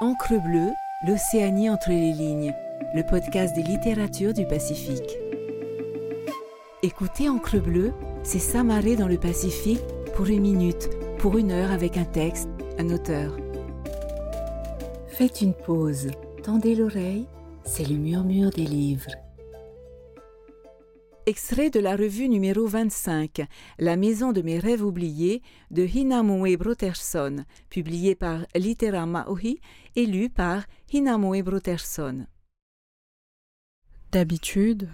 Encre bleue, l'Océanie entre les lignes, le podcast des littératures du Pacifique. Écoutez Encre bleue, c'est s'amarrer dans le Pacifique pour une minute, pour une heure avec un texte, un auteur. Faites une pause, tendez l'oreille, c'est le murmure des livres. Extrait de la revue numéro 25, La maison de mes rêves oubliés, de Hinamoe Broterson, publié par Litera Maohi et lu par Hinamoe Broterson. D'habitude,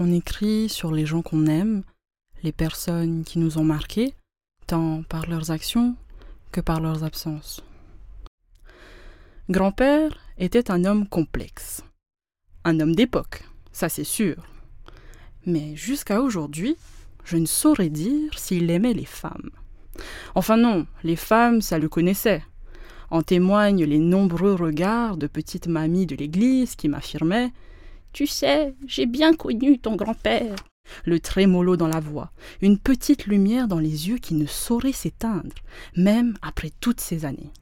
on écrit sur les gens qu'on aime, les personnes qui nous ont marqués, tant par leurs actions que par leurs absences. Grand-père était un homme complexe, un homme d'époque, ça c'est sûr mais jusqu'à aujourd'hui, je ne saurais dire s'il aimait les femmes. Enfin non, les femmes, ça le connaissait. En témoignent les nombreux regards de petites mamies de l'église qui m'affirmaient Tu sais, j'ai bien connu ton grand-père. Le trémolo dans la voix, une petite lumière dans les yeux qui ne saurait s'éteindre, même après toutes ces années.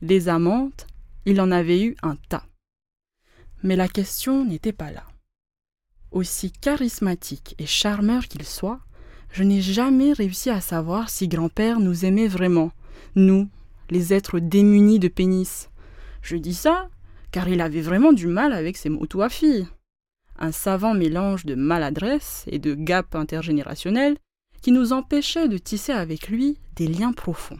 Des amantes, il en avait eu un tas. Mais la question n'était pas là. Aussi charismatique et charmeur qu'il soit, je n'ai jamais réussi à savoir si grand-père nous aimait vraiment, nous, les êtres démunis de pénis. Je dis ça car il avait vraiment du mal avec ses motos à filles. Un savant mélange de maladresse et de gap intergénérationnel qui nous empêchait de tisser avec lui des liens profonds.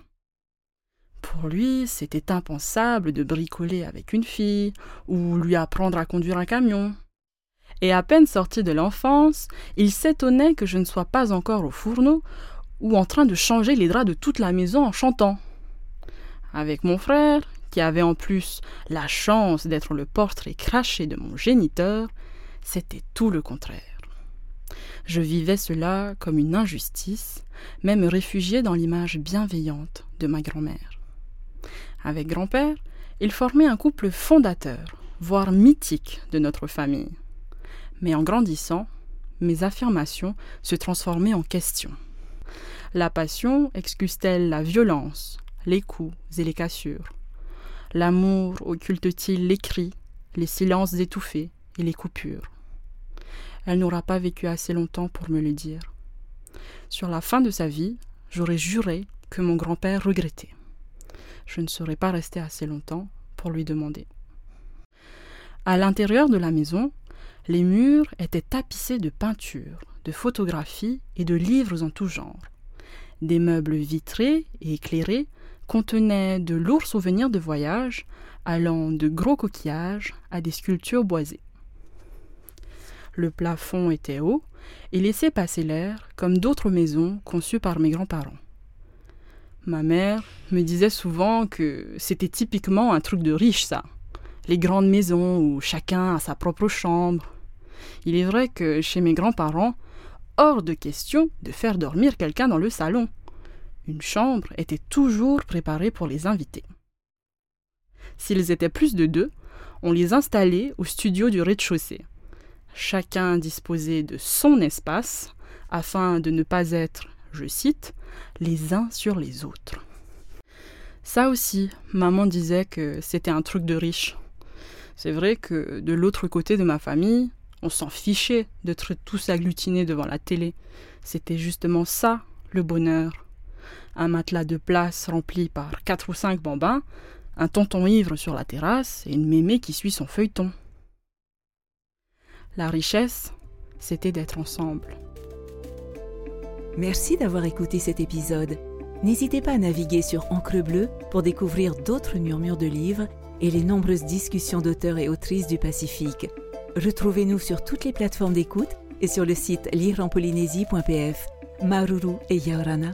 Pour lui, c'était impensable de bricoler avec une fille ou lui apprendre à conduire un camion et à peine sorti de l'enfance, il s'étonnait que je ne sois pas encore au fourneau ou en train de changer les draps de toute la maison en chantant. Avec mon frère, qui avait en plus la chance d'être le portrait craché de mon géniteur, c'était tout le contraire. Je vivais cela comme une injustice, même réfugié dans l'image bienveillante de ma grand-mère. Avec grand-père, il formait un couple fondateur, voire mythique de notre famille. Mais en grandissant, mes affirmations se transformaient en questions. La passion excuse-t-elle la violence, les coups et les cassures? L'amour occulte-t-il les cris, les silences étouffés et les coupures? Elle n'aura pas vécu assez longtemps pour me le dire. Sur la fin de sa vie, j'aurais juré que mon grand-père regrettait. Je ne serais pas resté assez longtemps pour lui demander. À l'intérieur de la maison, les murs étaient tapissés de peintures, de photographies et de livres en tout genre. Des meubles vitrés et éclairés contenaient de lourds souvenirs de voyage, allant de gros coquillages à des sculptures boisées. Le plafond était haut et laissait passer l'air comme d'autres maisons conçues par mes grands-parents. Ma mère me disait souvent que c'était typiquement un truc de riche, ça. Les grandes maisons où chacun a sa propre chambre, il est vrai que chez mes grands-parents, hors de question de faire dormir quelqu'un dans le salon. Une chambre était toujours préparée pour les invités. S'ils étaient plus de deux, on les installait au studio du rez-de-chaussée. Chacun disposait de son espace afin de ne pas être, je cite, les uns sur les autres. Ça aussi, maman disait que c'était un truc de riche. C'est vrai que de l'autre côté de ma famille, on s'en fichait d'être tous agglutinés devant la télé. C'était justement ça, le bonheur. Un matelas de place rempli par quatre ou cinq bambins, un tonton ivre sur la terrasse et une mémé qui suit son feuilleton. La richesse, c'était d'être ensemble. Merci d'avoir écouté cet épisode. N'hésitez pas à naviguer sur Encre Bleue pour découvrir d'autres murmures de livres et les nombreuses discussions d'auteurs et autrices du Pacifique. Retrouvez-nous sur toutes les plateformes d'écoute et sur le site lireenpolynésie.pf. Maruru et Yaorana.